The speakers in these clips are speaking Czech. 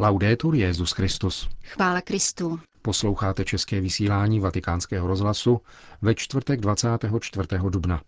Laudetur Jezus Christus. Chvála Kristu. Posloucháte české vysílání Vatikánského rozhlasu ve čtvrtek 24. dubna.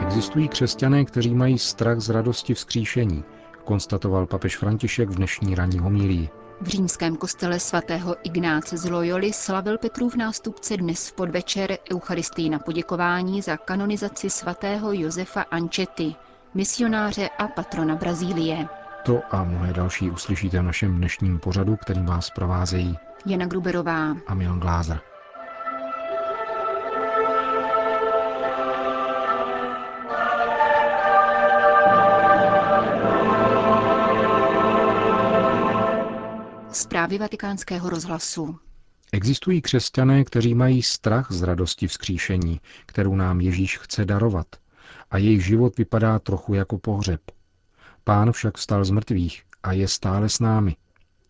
Existují křesťané, kteří mají strach z radosti vzkříšení, konstatoval papež František v dnešní ranní homílii. V římském kostele svatého Ignáce z Loyoli slavil Petrův nástupce dnes v podvečer Eucharistii na poděkování za kanonizaci svatého Josefa Ančety, misionáře a patrona Brazílie. To a mnohé další uslyšíte v našem dnešním pořadu, kterým vás provázejí Jana Gruberová a Milan Glázer. Zprávy vatikánského rozhlasu. Existují křesťané, kteří mají strach z radosti vzkříšení, kterou nám Ježíš chce darovat, a jejich život vypadá trochu jako pohřeb. Pán však vstal z mrtvých a je stále s námi.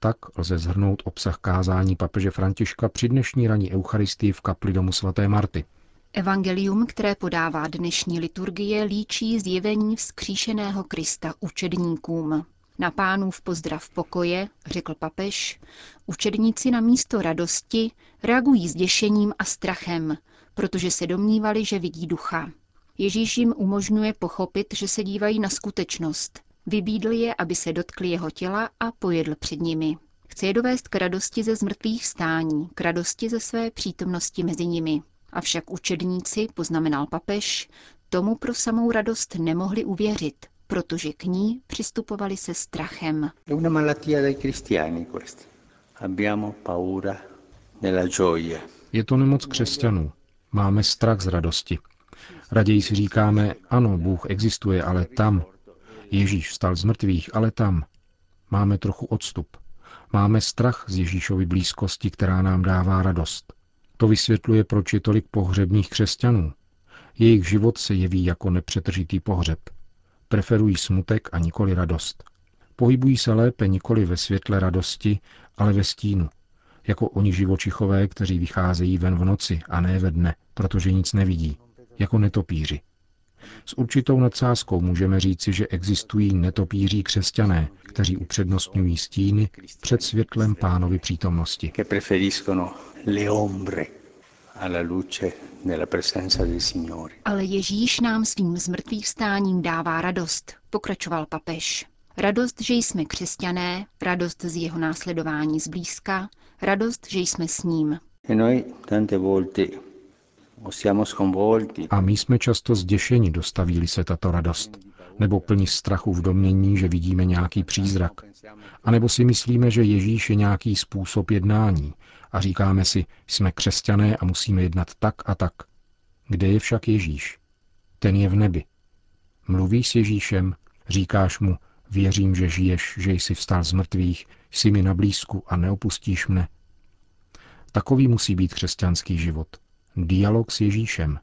Tak lze zhrnout obsah kázání papeže Františka při dnešní raní Eucharistii v kapli domu svaté Marty. Evangelium, které podává dnešní liturgie, líčí zjevení vzkříšeného Krista učedníkům. Na pánův pozdrav pokoje, řekl papež, učedníci na místo radosti reagují děšením a strachem, protože se domnívali, že vidí ducha. Ježíš jim umožňuje pochopit, že se dívají na skutečnost. Vybídl je, aby se dotkli jeho těla a pojedl před nimi. Chce je dovést k radosti ze zmrtvých vstání, k radosti ze své přítomnosti mezi nimi. Avšak učedníci, poznamenal papež, tomu pro samou radost nemohli uvěřit, protože k ní přistupovali se strachem. Je to nemoc křesťanů. Máme strach z radosti. Raději si říkáme, ano, Bůh existuje, ale tam. Ježíš vstal z mrtvých, ale tam. Máme trochu odstup. Máme strach z Ježíšovy blízkosti, která nám dává radost. To vysvětluje, proč je tolik pohřebních křesťanů. Jejich život se jeví jako nepřetržitý pohřeb. Preferují smutek a nikoli radost. Pohybují se lépe nikoli ve světle radosti, ale ve stínu, jako oni živočichové, kteří vycházejí ven v noci a ne ve dne, protože nic nevidí, jako netopíři. S určitou nadsázkou můžeme říci, že existují netopíří křesťané, kteří upřednostňují stíny před světlem pánovy přítomnosti. Ale Ježíš nám svým zmrtvých stáním dává radost, pokračoval papež. Radost, že jsme křesťané, radost z jeho následování zblízka, radost, že jsme s ním. A my jsme často zděšeni, dostaví se tato radost, nebo plní strachu v domění, že vidíme nějaký přízrak, a nebo si myslíme, že Ježíš je nějaký způsob jednání a říkáme si, jsme křesťané a musíme jednat tak a tak. Kde je však Ježíš? Ten je v nebi. Mluvíš s Ježíšem, říkáš mu, věřím, že žiješ, že jsi vstal z mrtvých, jsi mi na blízku a neopustíš mne. Takový musí být křesťanský život. Dialog s Ježíšem.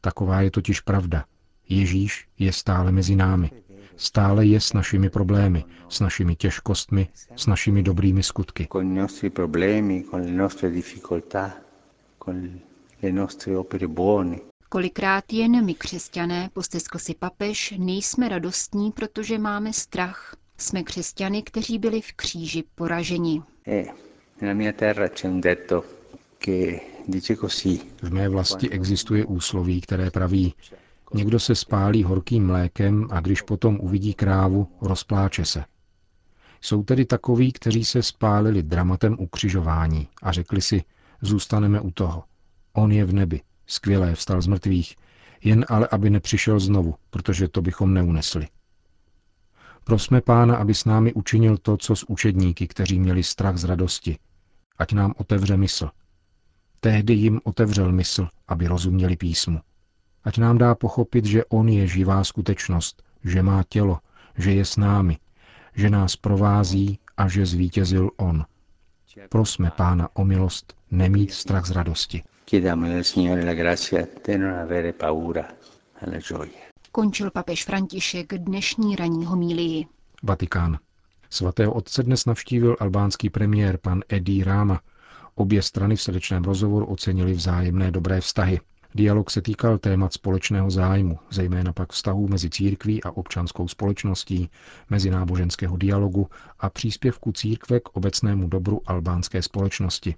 Taková je totiž pravda. Ježíš je stále mezi námi. Stále je s našimi problémy, s našimi těžkostmi, s našimi dobrými skutky. Kolikrát jen my křesťané, posteskl si papež, nejsme radostní, protože máme strach. Jsme křesťany, kteří byli v kříži poraženi. V mé vlasti existuje úsloví, které praví, někdo se spálí horkým mlékem a když potom uvidí krávu, rozpláče se. Jsou tedy takoví, kteří se spálili dramatem ukřižování a řekli si, zůstaneme u toho. On je v nebi, skvělé, vstal z mrtvých, jen ale aby nepřišel znovu, protože to bychom neunesli. Prosme pána, aby s námi učinil to, co s učedníky, kteří měli strach z radosti. Ať nám otevře mysl. Tehdy jim otevřel mysl, aby rozuměli písmu. Ať nám dá pochopit, že On je živá skutečnost, že má tělo, že je s námi, že nás provází a že zvítězil On. Prosme Pána o milost nemít strach z radosti. Končil papež František dnešní ranní homílii. Vatikán. Svatého otce dnes navštívil albánský premiér pan Edi Rama. Obě strany v srdečném rozhovoru ocenili vzájemné dobré vztahy. Dialog se týkal témat společného zájmu, zejména pak vztahů mezi církví a občanskou společností, mezináboženského dialogu a příspěvku církve k obecnému dobru albánské společnosti.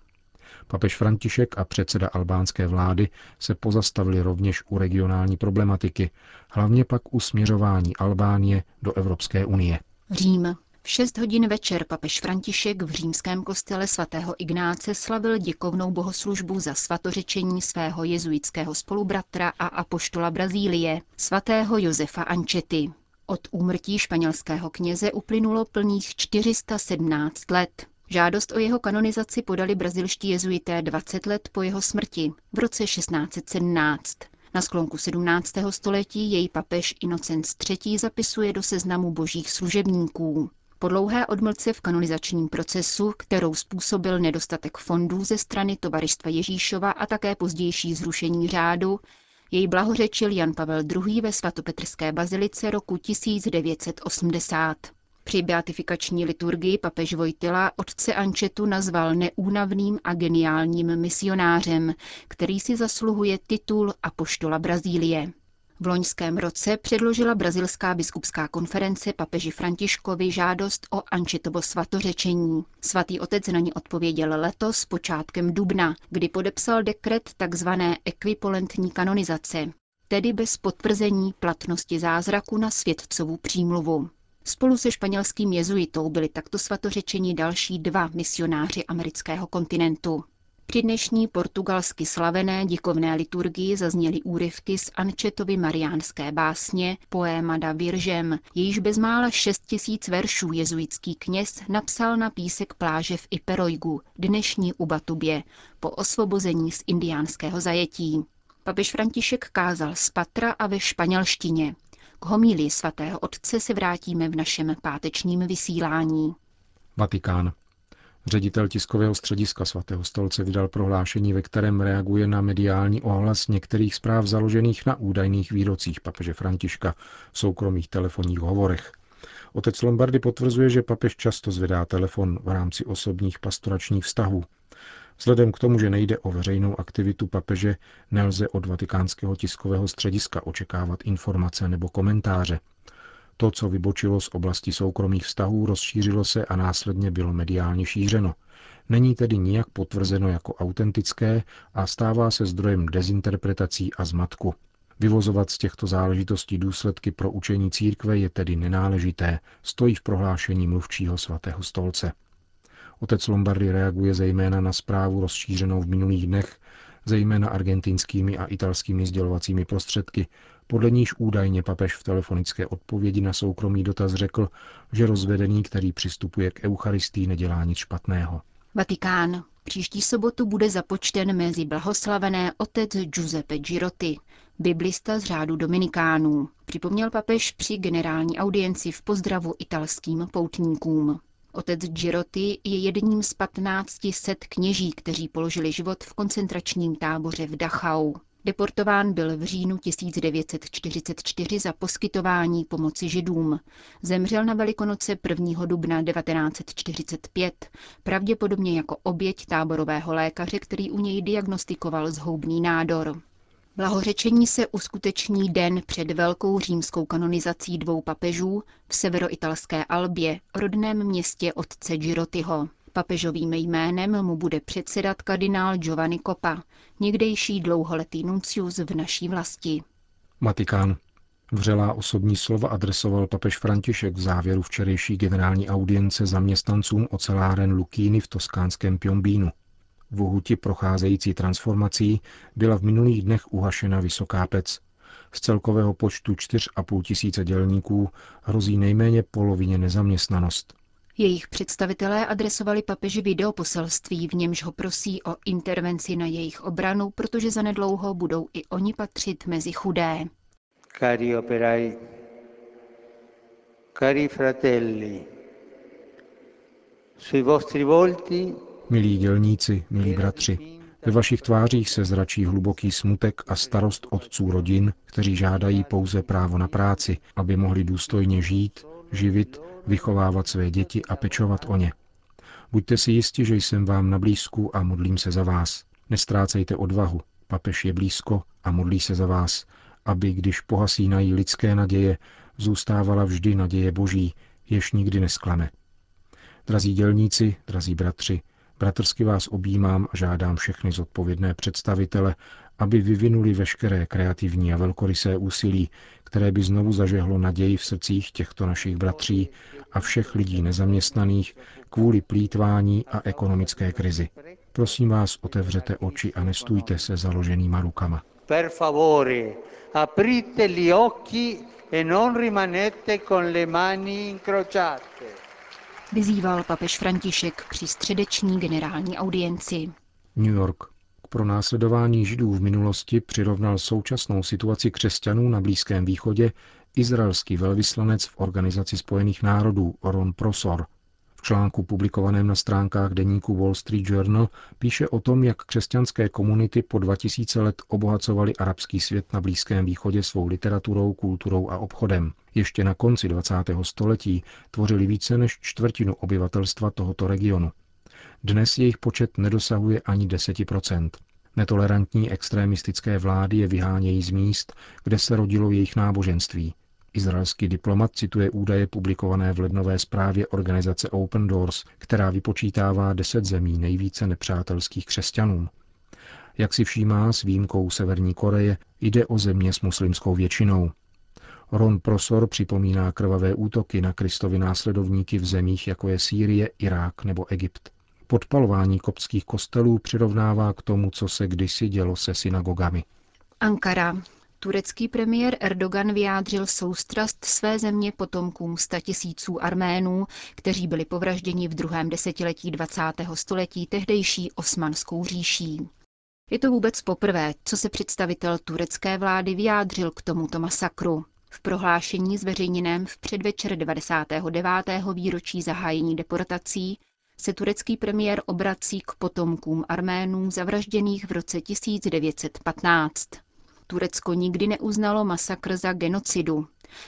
Papež František a předseda albánské vlády se pozastavili rovněž u regionální problematiky, hlavně pak u směřování Albánie do Evropské unie. Řím. V 6 hodin večer papež František v římském kostele svatého Ignáce slavil děkovnou bohoslužbu za svatořečení svého jezuitského spolubratra a apoštola Brazílie, svatého Josefa Ančety. Od úmrtí španělského kněze uplynulo plných 417 let. Žádost o jeho kanonizaci podali brazilští jezuité 20 let po jeho smrti v roce 1617. Na sklonku 17. století jej papež Inocenc III. zapisuje do seznamu božích služebníků. Po dlouhé odmlce v kanonizačním procesu, kterou způsobil nedostatek fondů ze strany Tovaristva Ježíšova a také pozdější zrušení řádu, jej blahořečil Jan Pavel II. ve svatopetrské bazilice roku 1980. Při beatifikační liturgii papež Vojtila otce Ančetu nazval neúnavným a geniálním misionářem, který si zasluhuje titul Apoštola Brazílie. V loňském roce předložila Brazilská biskupská konference papeži Františkovi žádost o Ančetovo svatořečení. Svatý otec na ní odpověděl letos počátkem dubna, kdy podepsal dekret tzv. ekvipolentní kanonizace, tedy bez potvrzení platnosti zázraku na světcovu přímluvu. Spolu se španělským jezuitou byli takto svatořečeni další dva misionáři amerického kontinentu. Při dnešní portugalsky slavené dikovné liturgii zazněly úryvky z Ančetovy mariánské básně Poéma da Viržem, jejíž bezmála šest tisíc veršů jezuitský kněz napsal na písek pláže v Iperojgu, dnešní Ubatubě, po osvobození z indiánského zajetí. Papež František kázal z Patra a ve španělštině. K homílii svatého otce se vrátíme v našem pátečním vysílání. Vatikán. Ředitel tiskového střediska svatého stolce vydal prohlášení, ve kterém reaguje na mediální ohlas některých zpráv založených na údajných výrocích papeže Františka v soukromých telefonních hovorech. Otec Lombardy potvrzuje, že papež často zvedá telefon v rámci osobních pastoračních vztahů. Vzhledem k tomu, že nejde o veřejnou aktivitu papeže, nelze od vatikánského tiskového střediska očekávat informace nebo komentáře. To, co vybočilo z oblasti soukromých vztahů, rozšířilo se a následně bylo mediálně šířeno. Není tedy nijak potvrzeno jako autentické a stává se zdrojem dezinterpretací a zmatku. Vyvozovat z těchto záležitostí důsledky pro učení církve je tedy nenáležité, stojí v prohlášení mluvčího svatého stolce. Otec Lombardy reaguje zejména na zprávu rozšířenou v minulých dnech, zejména argentinskými a italskými sdělovacími prostředky, podle níž údajně papež v telefonické odpovědi na soukromý dotaz řekl, že rozvedený, který přistupuje k Eucharistii, nedělá nic špatného. Vatikán. Příští sobotu bude započten mezi blahoslavené otec Giuseppe Girotti, biblista z řádu Dominikánů, připomněl papež při generální audienci v pozdravu italským poutníkům. Otec Girotti je jedním z 1500 kněží, kteří položili život v koncentračním táboře v Dachau. Deportován byl v říjnu 1944 za poskytování pomoci židům. Zemřel na Velikonoce 1. dubna 1945, pravděpodobně jako oběť táborového lékaře, který u něj diagnostikoval zhoubný nádor. Blahořečení se uskuteční den před velkou římskou kanonizací dvou papežů v severoitalské Albě, rodném městě otce Girotyho. Papežovým jménem mu bude předsedat kardinál Giovanni Coppa, někdejší dlouholetý nuncius v naší vlasti. Vatikán. Vřelá osobní slova adresoval papež František v závěru včerejší generální audience zaměstnancům oceláren Lukíny v toskánském Piombínu. V Uhuti procházející transformací byla v minulých dnech uhašena vysoká pec. Z celkového počtu 4,5 tisíce dělníků hrozí nejméně polovině nezaměstnanost. Jejich představitelé adresovali papeži videoposelství, v němž ho prosí o intervenci na jejich obranu, protože zanedlouho budou i oni patřit mezi chudé. Cari operai, cari fratelli, sui vostri volti Milí dělníci, milí bratři, ve vašich tvářích se zračí hluboký smutek a starost otců rodin, kteří žádají pouze právo na práci, aby mohli důstojně žít, živit, vychovávat své děti a pečovat o ně. Buďte si jisti, že jsem vám na blízku a modlím se za vás. Nestrácejte odvahu, papež je blízko a modlí se za vás, aby, když pohasínají lidské naděje, zůstávala vždy naděje Boží, jež nikdy nesklame. Drazí dělníci, drazí bratři, bratrsky vás objímám a žádám všechny zodpovědné představitele, aby vyvinuli veškeré kreativní a velkorysé úsilí, které by znovu zažehlo naději v srdcích těchto našich bratří a všech lidí nezaměstnaných kvůli plítvání a ekonomické krizi. Prosím vás, otevřete oči a nestůjte se založenýma rukama. Per favore, aprite gli occhi e non rimanete con le mani incrociate. Vyzýval papež František při středeční generální audienci. New York. K pronásledování židů v minulosti přirovnal současnou situaci křesťanů na Blízkém východě izraelský velvyslanec v Organizaci spojených národů Ron Prosor článku publikovaném na stránkách deníku Wall Street Journal píše o tom, jak křesťanské komunity po 2000 let obohacovaly arabský svět na Blízkém východě svou literaturou, kulturou a obchodem. Ještě na konci 20. století tvořili více než čtvrtinu obyvatelstva tohoto regionu. Dnes jejich počet nedosahuje ani 10%. Netolerantní extremistické vlády je vyhánějí z míst, kde se rodilo jejich náboženství. Izraelský diplomat cituje údaje publikované v lednové zprávě organizace Open Doors, která vypočítává deset zemí nejvíce nepřátelských křesťanům. Jak si všímá s výjimkou Severní Koreje, jde o země s muslimskou většinou. Ron Prosor připomíná krvavé útoky na Kristovi následovníky v zemích, jako je Sýrie, Irák nebo Egypt. Podpalování koptských kostelů přirovnává k tomu, co se kdysi dělo se synagogami. Ankara. Turecký premiér Erdogan vyjádřil soustrast své země potomkům statisíců Arménů, kteří byli povražděni v druhém desetiletí 20. století tehdejší osmanskou říší. Je to vůbec poprvé, co se představitel turecké vlády vyjádřil k tomuto masakru. V prohlášení zveřejněném v předvečer 99. výročí zahájení deportací se turecký premiér obrací k potomkům Arménů zavražděných v roce 1915. Turecko nikdy neuznalo masakr za genocidu.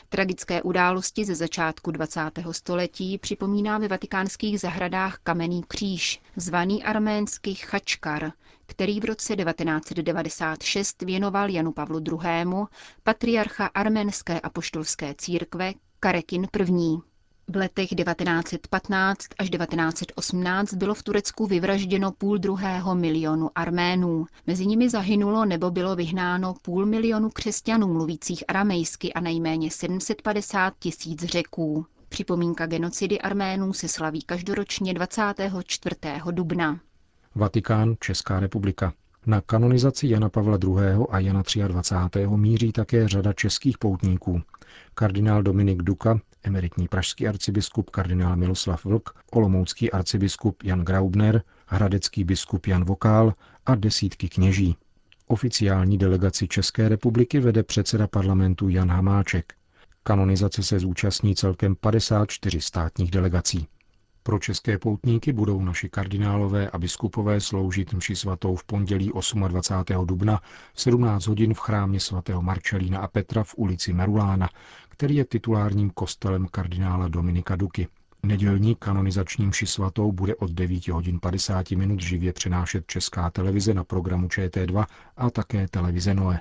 Tragické události ze začátku 20. století připomíná ve vatikánských zahradách kamenný kříž, zvaný arménsky Chačkar, který v roce 1996 věnoval Janu Pavlu II., patriarcha arménské apoštolské církve Karekin I. V letech 1915 až 1918 bylo v Turecku vyvražděno půl druhého milionu Arménů. Mezi nimi zahynulo nebo bylo vyhnáno půl milionu křesťanů mluvících aramejsky a nejméně 750 tisíc řeků. Připomínka genocidy Arménů se slaví každoročně 24. dubna. Vatikán, Česká republika. Na kanonizaci Jana Pavla II. a Jana 23. míří také řada českých poutníků. Kardinál Dominik Duka, emeritní pražský arcibiskup kardinál Miloslav Vlk, olomoucký arcibiskup Jan Graubner, hradecký biskup Jan Vokál a desítky kněží. Oficiální delegaci České republiky vede předseda parlamentu Jan Hamáček. Kanonizace se zúčastní celkem 54 státních delegací. Pro české poutníky budou naši kardinálové a biskupové sloužit mši svatou v pondělí 28. dubna v 17 hodin v chrámě svatého Marčelína a Petra v ulici Merulána, který je titulárním kostelem kardinála Dominika Duky. Nedělní kanonizační mši svatou bude od 9 hodin 50 minut živě přenášet Česká televize na programu ČT2 a také televize Noe.